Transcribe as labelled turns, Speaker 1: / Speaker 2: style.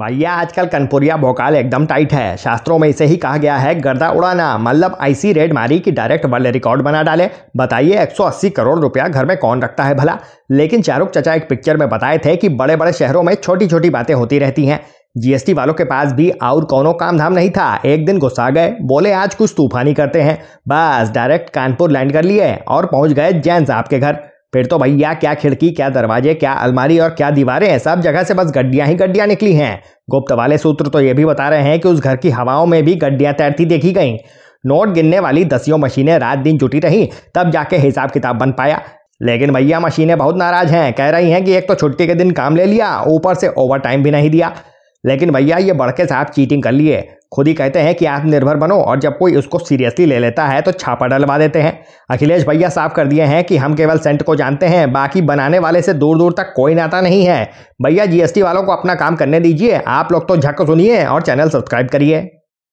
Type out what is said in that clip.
Speaker 1: भैया आजकल कनपुरिया भोकाल एकदम टाइट है। शास्त्रों में इसे ही कहा गया है, गर्दा उड़ाना। मतलब ऐसी रेड मारी कि डायरेक्ट वर्ल्ड रिकॉर्ड बना डाले। बताइए 180 करोड़ रुपया घर में कौन रखता है भला? लेकिन शाहरुख चचा एक पिक्चर में बताए थे कि बड़े बड़े शहरों में छोटी छोटी बातें होती रहती हैं। जीएसटी वालों के पास भी और कोनो काम धाम नहीं था। एक दिन गुस्सा गए, बोले, आज कुछ तूफानी करते हैं। बस, डायरेक्ट कानपुर लैंड कर लिए और पहुँच गए जैन साहब के घर। फिर तो भैया, क्या खिड़की, क्या दरवाजे, क्या अलमारी और क्या दीवारें हैं सब जगह से बस गड्डियाँ ही गड्डियाँ निकली हैं। गुप्त वाले सूत्र तो ये भी बता रहे हैं कि उस घर की हवाओं में भी गड्डियाँ तैरती देखी गई। नोट गिनने वाली दसियों मशीनें रात दिन जुटी रहीं, तब जाके हिसाब किताब बन पाया। लेकिन भैया, मशीनें बहुत नाराज़ हैं, कह रही हैं कि एक तो छुट्टी के दिन काम ले लिया, ऊपर से ओवर टाइम भी नहीं दिया। लेकिन भैया, ये बड़के साहब चीटिंग कर लिए। खुद ही कहते हैं कि आत्मनिर्भर बनो और जब कोई उसको सीरियसली ले लेता है तो छापा डलवा देते हैं। अखिलेश भैया साफ़ कर दिए हैं कि हम केवल सेंट को जानते हैं, बाकी बनाने वाले से दूर दूर तक कोई नाता नहीं है। भैया जीएसटी वालों को अपना काम करने दीजिए। आप लोग तो झक सुनिए और चैनल सब्सक्राइब करिए।